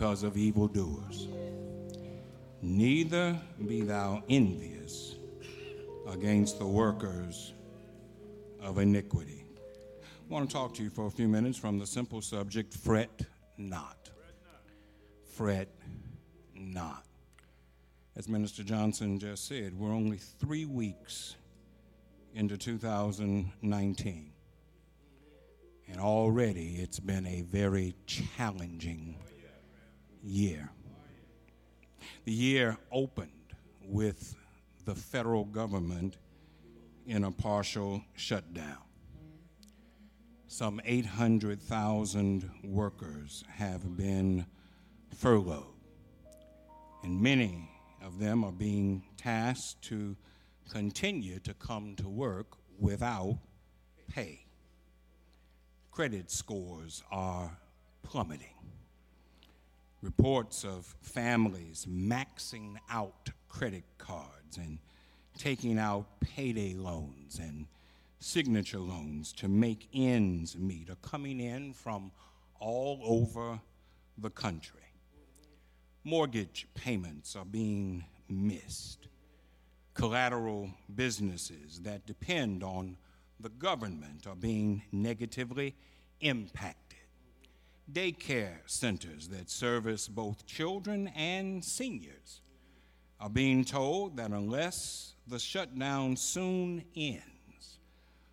because of evildoers. Neither be thou envious against the workers of iniquity. I want to talk to you for a few minutes from the simple subject fret not. Fret not. As Minister Johnson just said, we're only three weeks into 2019. And already it's been a very challenging year. The year opened with the federal government in a partial shutdown. Some 800,000 workers have been furloughed, and many of them are being tasked to continue to come to work without pay. Credit scores are plummeting. Reports of families maxing out credit cards and taking out payday loans and signature loans to make ends meet are coming in from all over the country. Mortgage payments are being missed collateral businesses that depend on the government are being negatively impacted. Daycare centers that service both children and seniors are being told that unless the shutdown soon ends,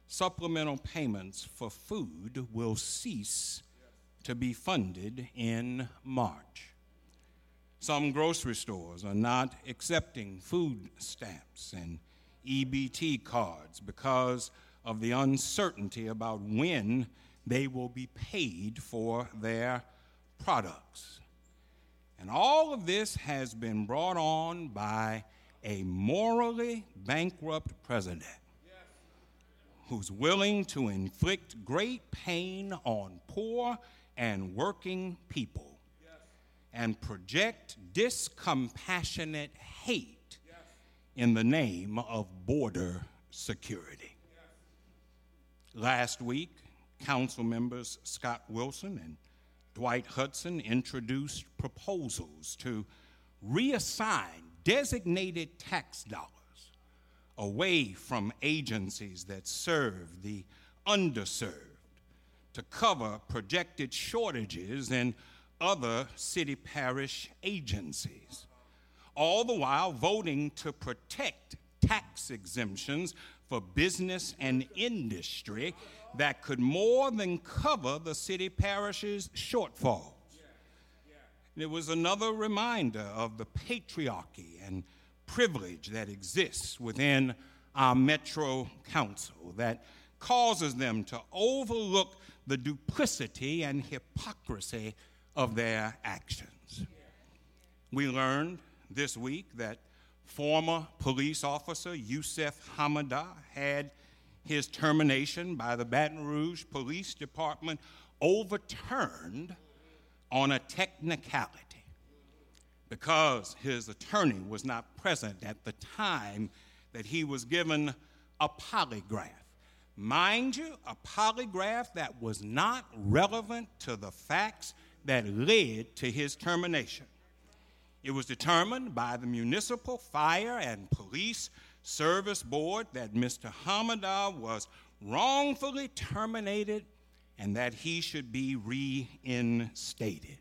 supplemental payments for food will cease to be funded in March. Some grocery stores are not accepting food stamps and EBT cards because of the uncertainty about when they will be paid for their products. And all of this has been brought on by a morally bankrupt president who's willing to inflict great pain on poor and working people and project discompassionate hate in the name of border security. Last week, council members Scott Wilson and Dwight Hudson introduced proposals to reassign designated tax dollars away from agencies that serve the underserved to cover projected shortages in other city parish agencies, all the while voting to protect tax exemptions for business and industry that could more than cover the city parish's shortfalls. It was another reminder of the patriarchy and privilege that exists within our Metro Council that causes them to overlook the duplicity and hypocrisy of their actions. We learned this week that former police officer Yuseff Hamadeh had his termination by the Baton Rouge Police Department overturned on a technicality because his attorney was not present at the time that he was given a polygraph. Mind you, a polygraph that was not relevant to the facts that led to his termination. It was determined by the Municipal Fire and Police Service Board that Mr. Hamadeh was wrongfully terminated and that he should be reinstated.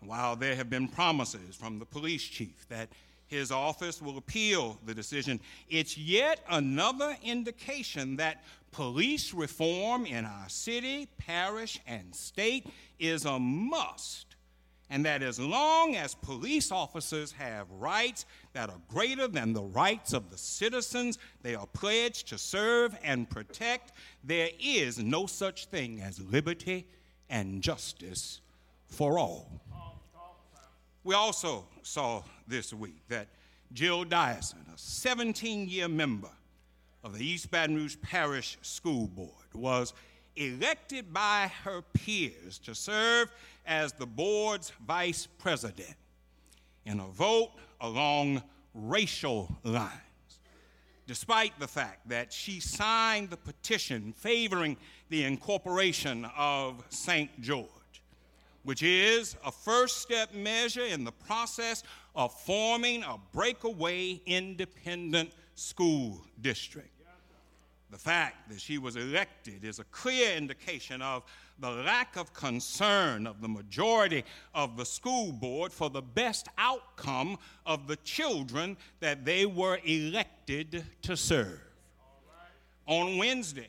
While there have been promises from the police chief that his office will appeal the decision, it's yet another indication that police reform in our city, parish, and state is a must. And that as long as police officers have rights that are greater than the rights of the citizens they are pledged to serve and protect, there is no such thing as liberty and justice for all. We also saw this week that Jill Dyason, a 17 year member of the East Baton Rouge Parish School Board, was elected by her peers to serve as the board's vice president in a vote along racial lines, despite the fact that she signed the petition favoring the incorporation of St. George. which is a first step measure in the process of forming a breakaway independent school district. The fact that she was elected is a clear indication of the lack of concern of the majority of the school board for the best outcome of the children that they were elected to serve. On Wednesday,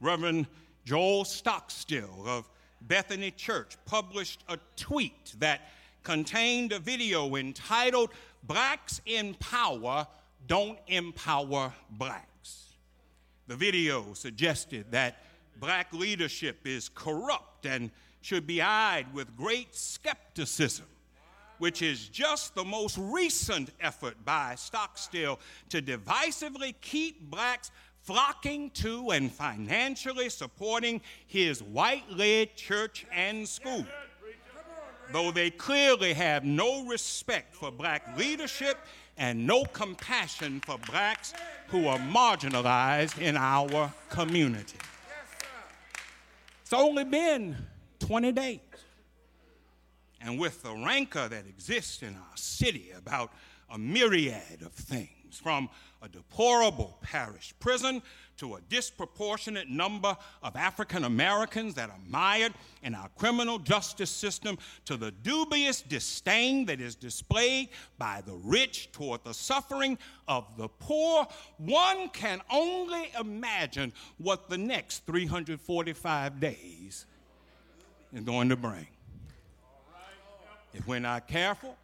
Reverend Joel Stockstill of Bethany Church published a tweet that contained a video entitled Blacks in Power Don't Empower Blacks. The video suggested that black leadership is corrupt and should be eyed with great skepticism, which is just the most recent effort by Stockstill to divisively keep blacks flocking to and financially supporting his white led church and school. Though they clearly have no respect for black leadership and no compassion for blacks who are marginalized in our community. It's only been 20 days. And with the rancor that exists in our city about a myriad of things, from a deplorable parish prison to a disproportionate number of African Americans that are mired in our criminal justice system, to the dubious disdain that is displayed by the rich toward the suffering of the poor, one can only imagine what the next 345 days is going to bring. If we're not careful,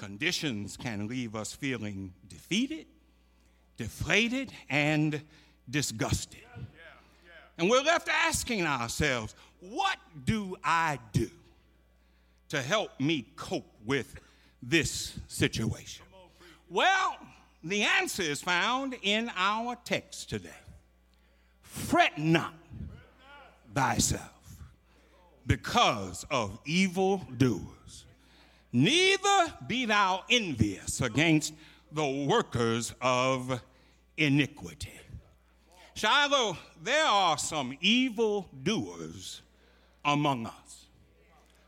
conditions can leave us feeling defeated, deflated, and disgusted. And we're left asking ourselves, what do I do to help me cope with this situation? Well, the answer is found in our text today. Fret not thyself because of evil doers, neither be thou envious against the workers of iniquity. Shiloh, there are some evil doers among us,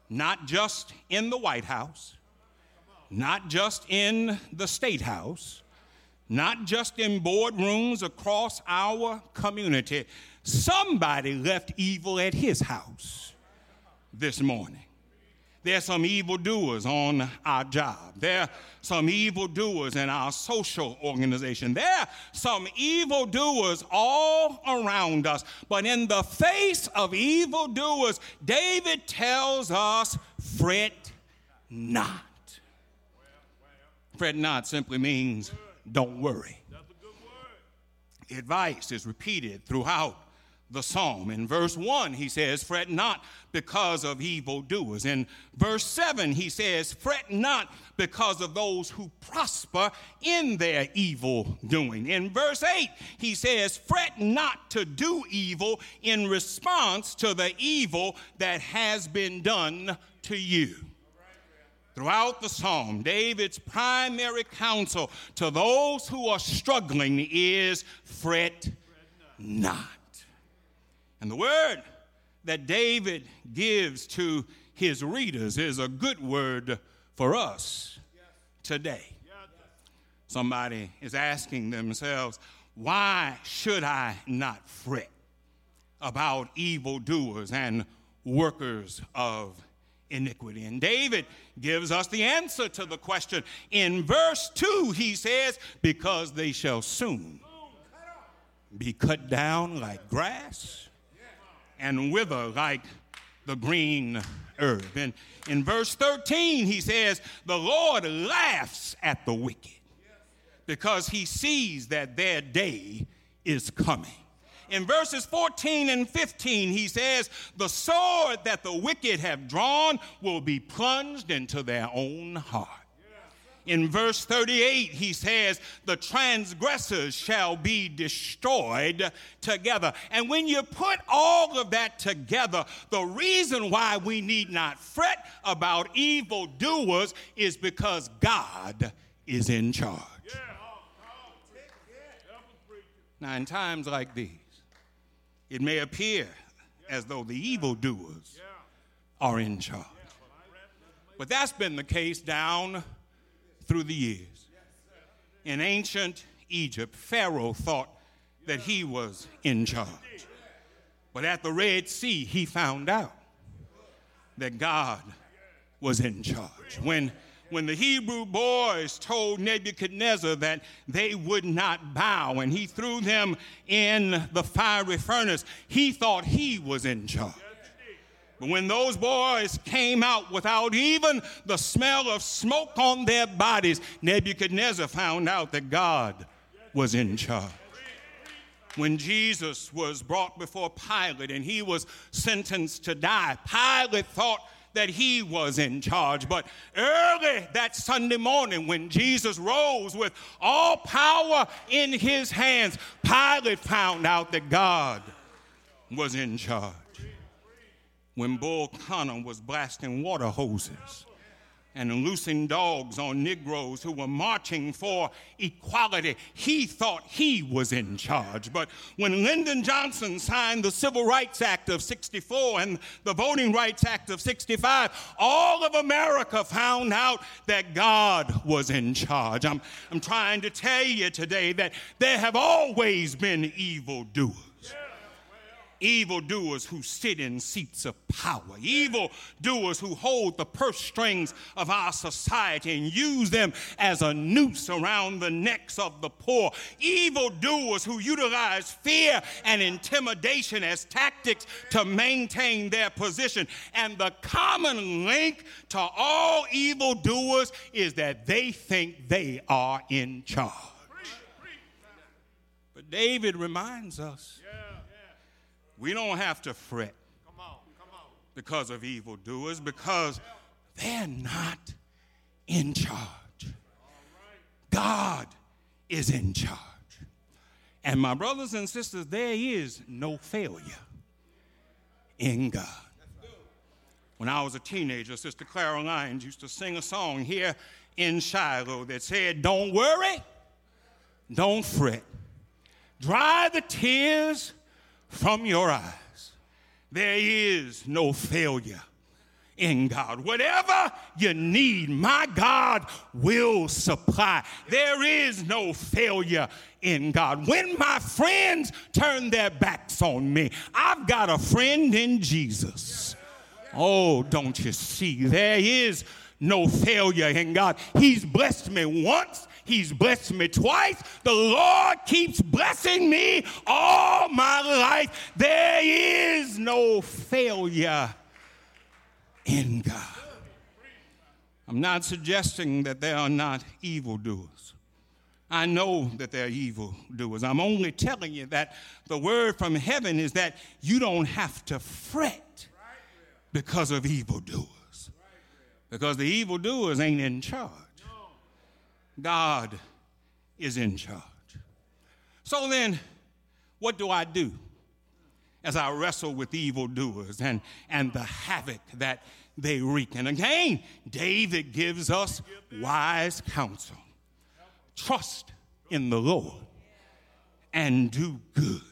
not just in the White House, not just in the State House, not just in boardrooms across our community. Somebody left evil at his house this morning. There's some evildoers on our job. There are some evildoers in our social organization. There are some evildoers all around us. But in the face of evildoers, David tells us, fret not. Fret not simply means don't worry. Advice is repeated throughout the psalm. In verse 1, he says, Fret not because of evildoers. In verse 7, he says, Fret not because of those who prosper in their evil doing. In verse 8, he says, Fret not to do evil in response to the evil that has been done to you. Throughout the psalm, David's primary counsel to those who are struggling is fret not. And the word that David gives to his readers is a good word for us today. Somebody is asking themselves, why should I not fret about evildoers and workers of iniquity? And David gives us the answer to the question. In verse 2, he says, Because they shall soon be cut down like grass and wither like the green herb. And in verse 13, he says, The Lord laughs at the wicked because he sees that their day is coming. In verses 14 and 15, he says, The sword that the wicked have drawn will be plunged into their own heart. In verse 38, he says, The transgressors shall be destroyed together. And when you put all of that together, the reason why we need not fret about evil doers is because God is in charge. Now, in times like these, it may appear as though the evildoers are in charge. But that's been the case down through the years. In ancient Egypt, Pharaoh thought that he was in charge. But at the Red Sea, he found out that God was in charge. When, when the Hebrew boys told Nebuchadnezzar that they would not bow and he threw them in the fiery furnace, he thought he was in charge. But when those boys came out without even the smell of smoke on their bodies, Nebuchadnezzar found out that God was in charge. When Jesus was brought before Pilate and he was sentenced to die, Pilate thought that he was in charge. But early that Sunday morning, when Jesus rose with all power in his hands, Pilate found out that God was in charge when Bull Connor was blasting water hoses and loosing dogs on Negroes who were marching for equality. He thought he was in charge. But when Lyndon Johnson signed the Civil Rights Act of 64 and the Voting Rights Act of 65, all of America found out that God was in charge. I'm, I'm trying to tell you today that there have always been evildoers evildoers who sit in seats of power, evildoers who hold the purse strings of our society and use them as a noose around the necks of the poor, evildoers who utilize fear and intimidation as tactics to maintain their position. And the common link to all evildoers is that they think they are in charge. But David reminds us we don't have to fret come on, come on. because of evildoers because they're not in charge. God is in charge. And my brothers and sisters, there is no failure in God. When I was a teenager, Sister Clara Lyons used to sing a song here in Shiloh that said, Don't worry, don't fret. Dry the tears from your eyes. There is no failure in God. Whatever you need, my God will supply. There is no failure in God. When my friends turn their backs on me, I've got a friend in Jesus. Oh, don't you see? There is no failure in God. He's blessed me once, He's blessed me twice. The Lord keeps blessing me all my life. There is no failure in God. I'm not suggesting that there are not evildoers. I know that there are evildoers. I'm only telling you that the word from heaven is that you don't have to fret because of evildoers. Because the evildoers ain't in charge. God is in charge. So then, what do I do as I wrestle with evildoers and, and the havoc that they wreak? And again, David gives us wise counsel. Trust in the Lord and do good.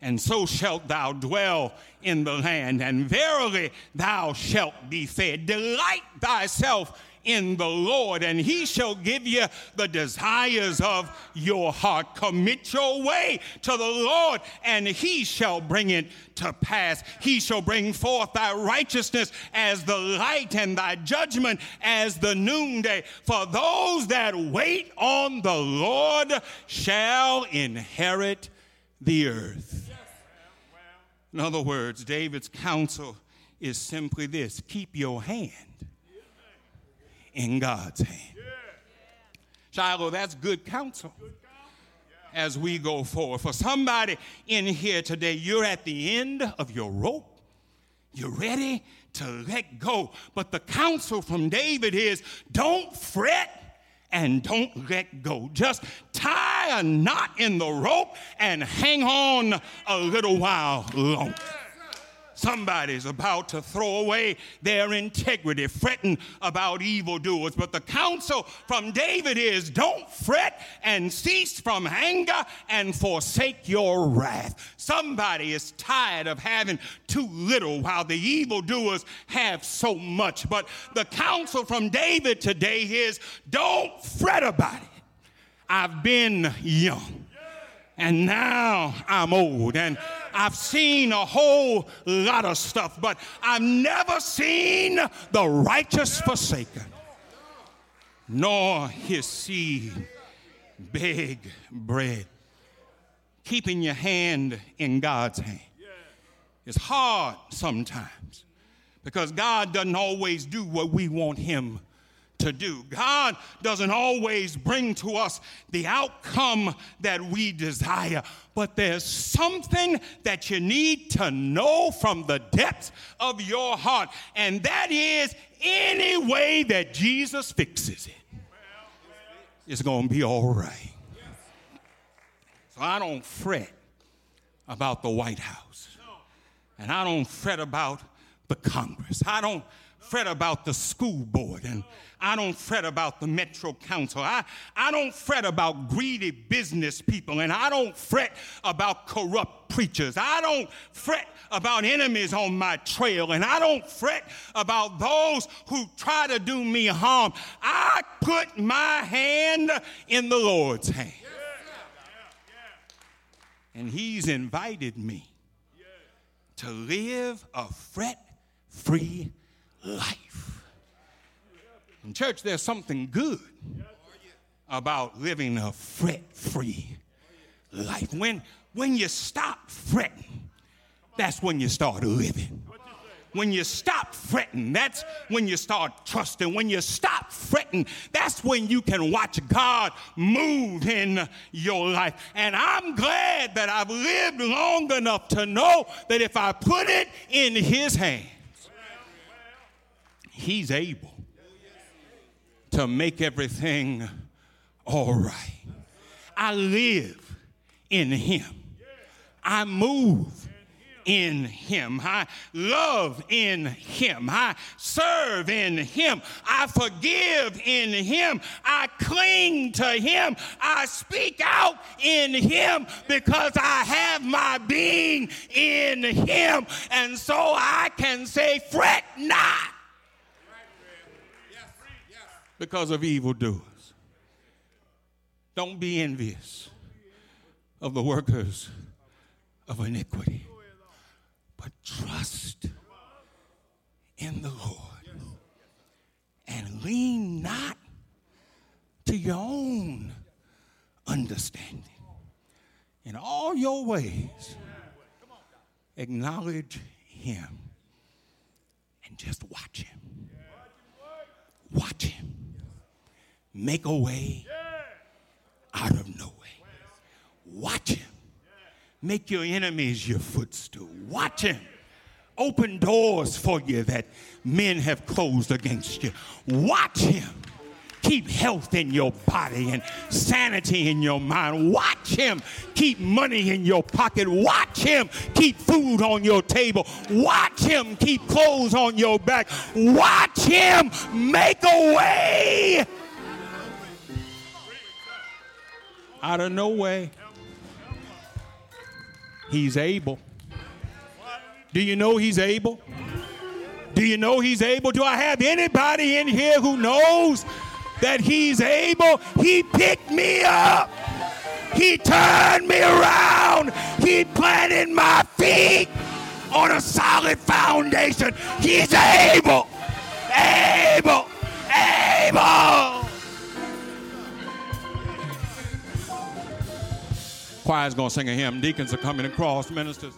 And so shalt thou dwell in the land, and verily thou shalt be fed. Delight thyself in the Lord, and he shall give you the desires of your heart. Commit your way to the Lord, and he shall bring it to pass. He shall bring forth thy righteousness as the light, and thy judgment as the noonday. For those that wait on the Lord shall inherit the earth. In other words, David's counsel is simply this keep your hand in God's hand. Shiloh, that's good counsel as we go forward. For somebody in here today, you're at the end of your rope. You're ready to let go. But the counsel from David is don't fret and don't let go. Just tie a knot in the rope and hang on a little while longer. Somebody's about to throw away their integrity, fretting about evildoers. But the counsel from David is don't fret and cease from anger and forsake your wrath. Somebody is tired of having too little while the evildoers have so much. But the counsel from David today is don't fret about it. I've been young and now I'm old and I've seen a whole lot of stuff, but I've never seen the righteous forsaken, nor his seed beg bread. Keeping your hand in God's hand is hard sometimes because God doesn't always do what we want him to do. God doesn't always bring to us the outcome that we desire, but there's something that you need to know from the depths of your heart, and that is any way that Jesus fixes it, it's going to be all right. So I don't fret about the White House, and I don't fret about the Congress. I don't fret about the school board and I don't fret about the Metro Council. I, I don't fret about greedy business people and I don't fret about corrupt preachers. I don't fret about enemies on my trail and I don't fret about those who try to do me harm. I put my hand in the Lord's hand. And He's invited me to live a fret free life. In church, there's something good about living a fret free life. When, when you stop fretting, that's when you start living. When you stop fretting, that's when you start trusting. When you stop fretting, that's when you can watch God move in your life. And I'm glad that I've lived long enough to know that if I put it in His hands, He's able to make everything all right. I live in Him. I move in Him. I love in Him. I serve in Him. I forgive in Him. I cling to Him. I speak out in Him because I have my being in Him. And so I can say, fret not because of evildoers. Don't be envious of the workers of iniquity, but trust in the Lord and lean not to your own understanding. In all your ways, acknowledge Him and just watch Him. Watch Him make a way out of no way. Watch him. Make your enemies your footstool. Watch him. Open doors for you that men have closed against you. Watch him. Keep health in your body and sanity in your mind. Watch him. Keep money in your pocket. Watch him. Keep food on your table. Watch him. Keep clothes on your back. Watch him make a way out of no way. He's able. Do you know he's able? Do you know he's able? Do I have anybody in here who knows that he's able? He picked me up. He turned me around. He planted my feet on a solid foundation. He's able. Able. Able. Choir's going to sing a hymn. Deacons are coming across. Ministers.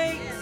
Thanks.